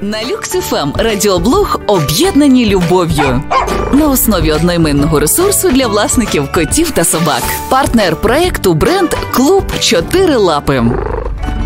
На Люксифем радіоблог об'єднані любов'ю на основі одноіменного ресурсу для власників котів та собак. Партнер проекту бренд Клуб Чотири Лапи.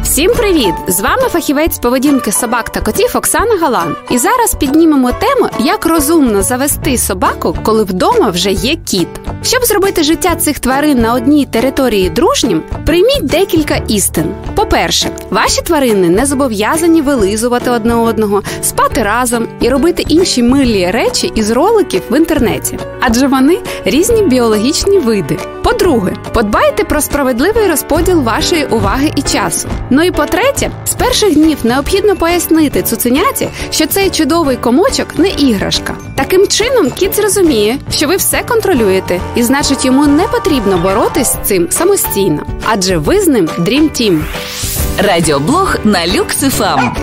Всім привіт! З вами фахівець поведінки собак та котів Оксана Галан. І зараз піднімемо тему, як розумно завести собаку, коли вдома вже є кіт. Щоб зробити життя цих тварин на одній території дружнім, прийміть декілька істин. По-перше, ваші тварини не зобов'язані вилизувати одне одного, спати разом і робити інші милі речі із роликів в інтернеті, адже вони різні біологічні види. По-друге, подбайте про справедливий розподіл вашої уваги і часу. Ну і по-третє, з перших днів необхідно пояснити цуценяті, що цей чудовий комочок не іграшка. Таким чином, кіт зрозуміє, що ви все контролюєте, і значить йому не потрібно боротись з цим самостійно, адже ви з ним Team. Радіоблог на Люксифам.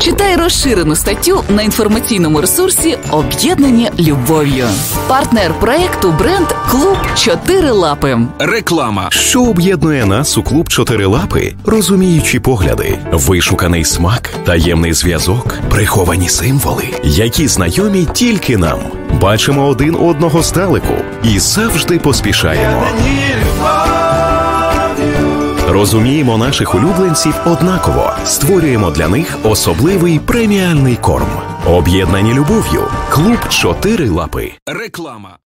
Читай розширену статтю на інформаційному ресурсі Об'єднані любов'ю. Партнер проекту бренд Клуб Чотири Лапи. Реклама. Що об'єднує нас у клуб Чотирилапи? Розуміючі погляди, вишуканий смак, таємний зв'язок, приховані символи, які знайомі тільки нам. Бачимо один одного здалеку і завжди поспішаємо. Розуміємо наших улюбленців однаково, створюємо для них особливий преміальний корм. Об'єднані любов'ю. Клуб Чотири Лапи. Реклама.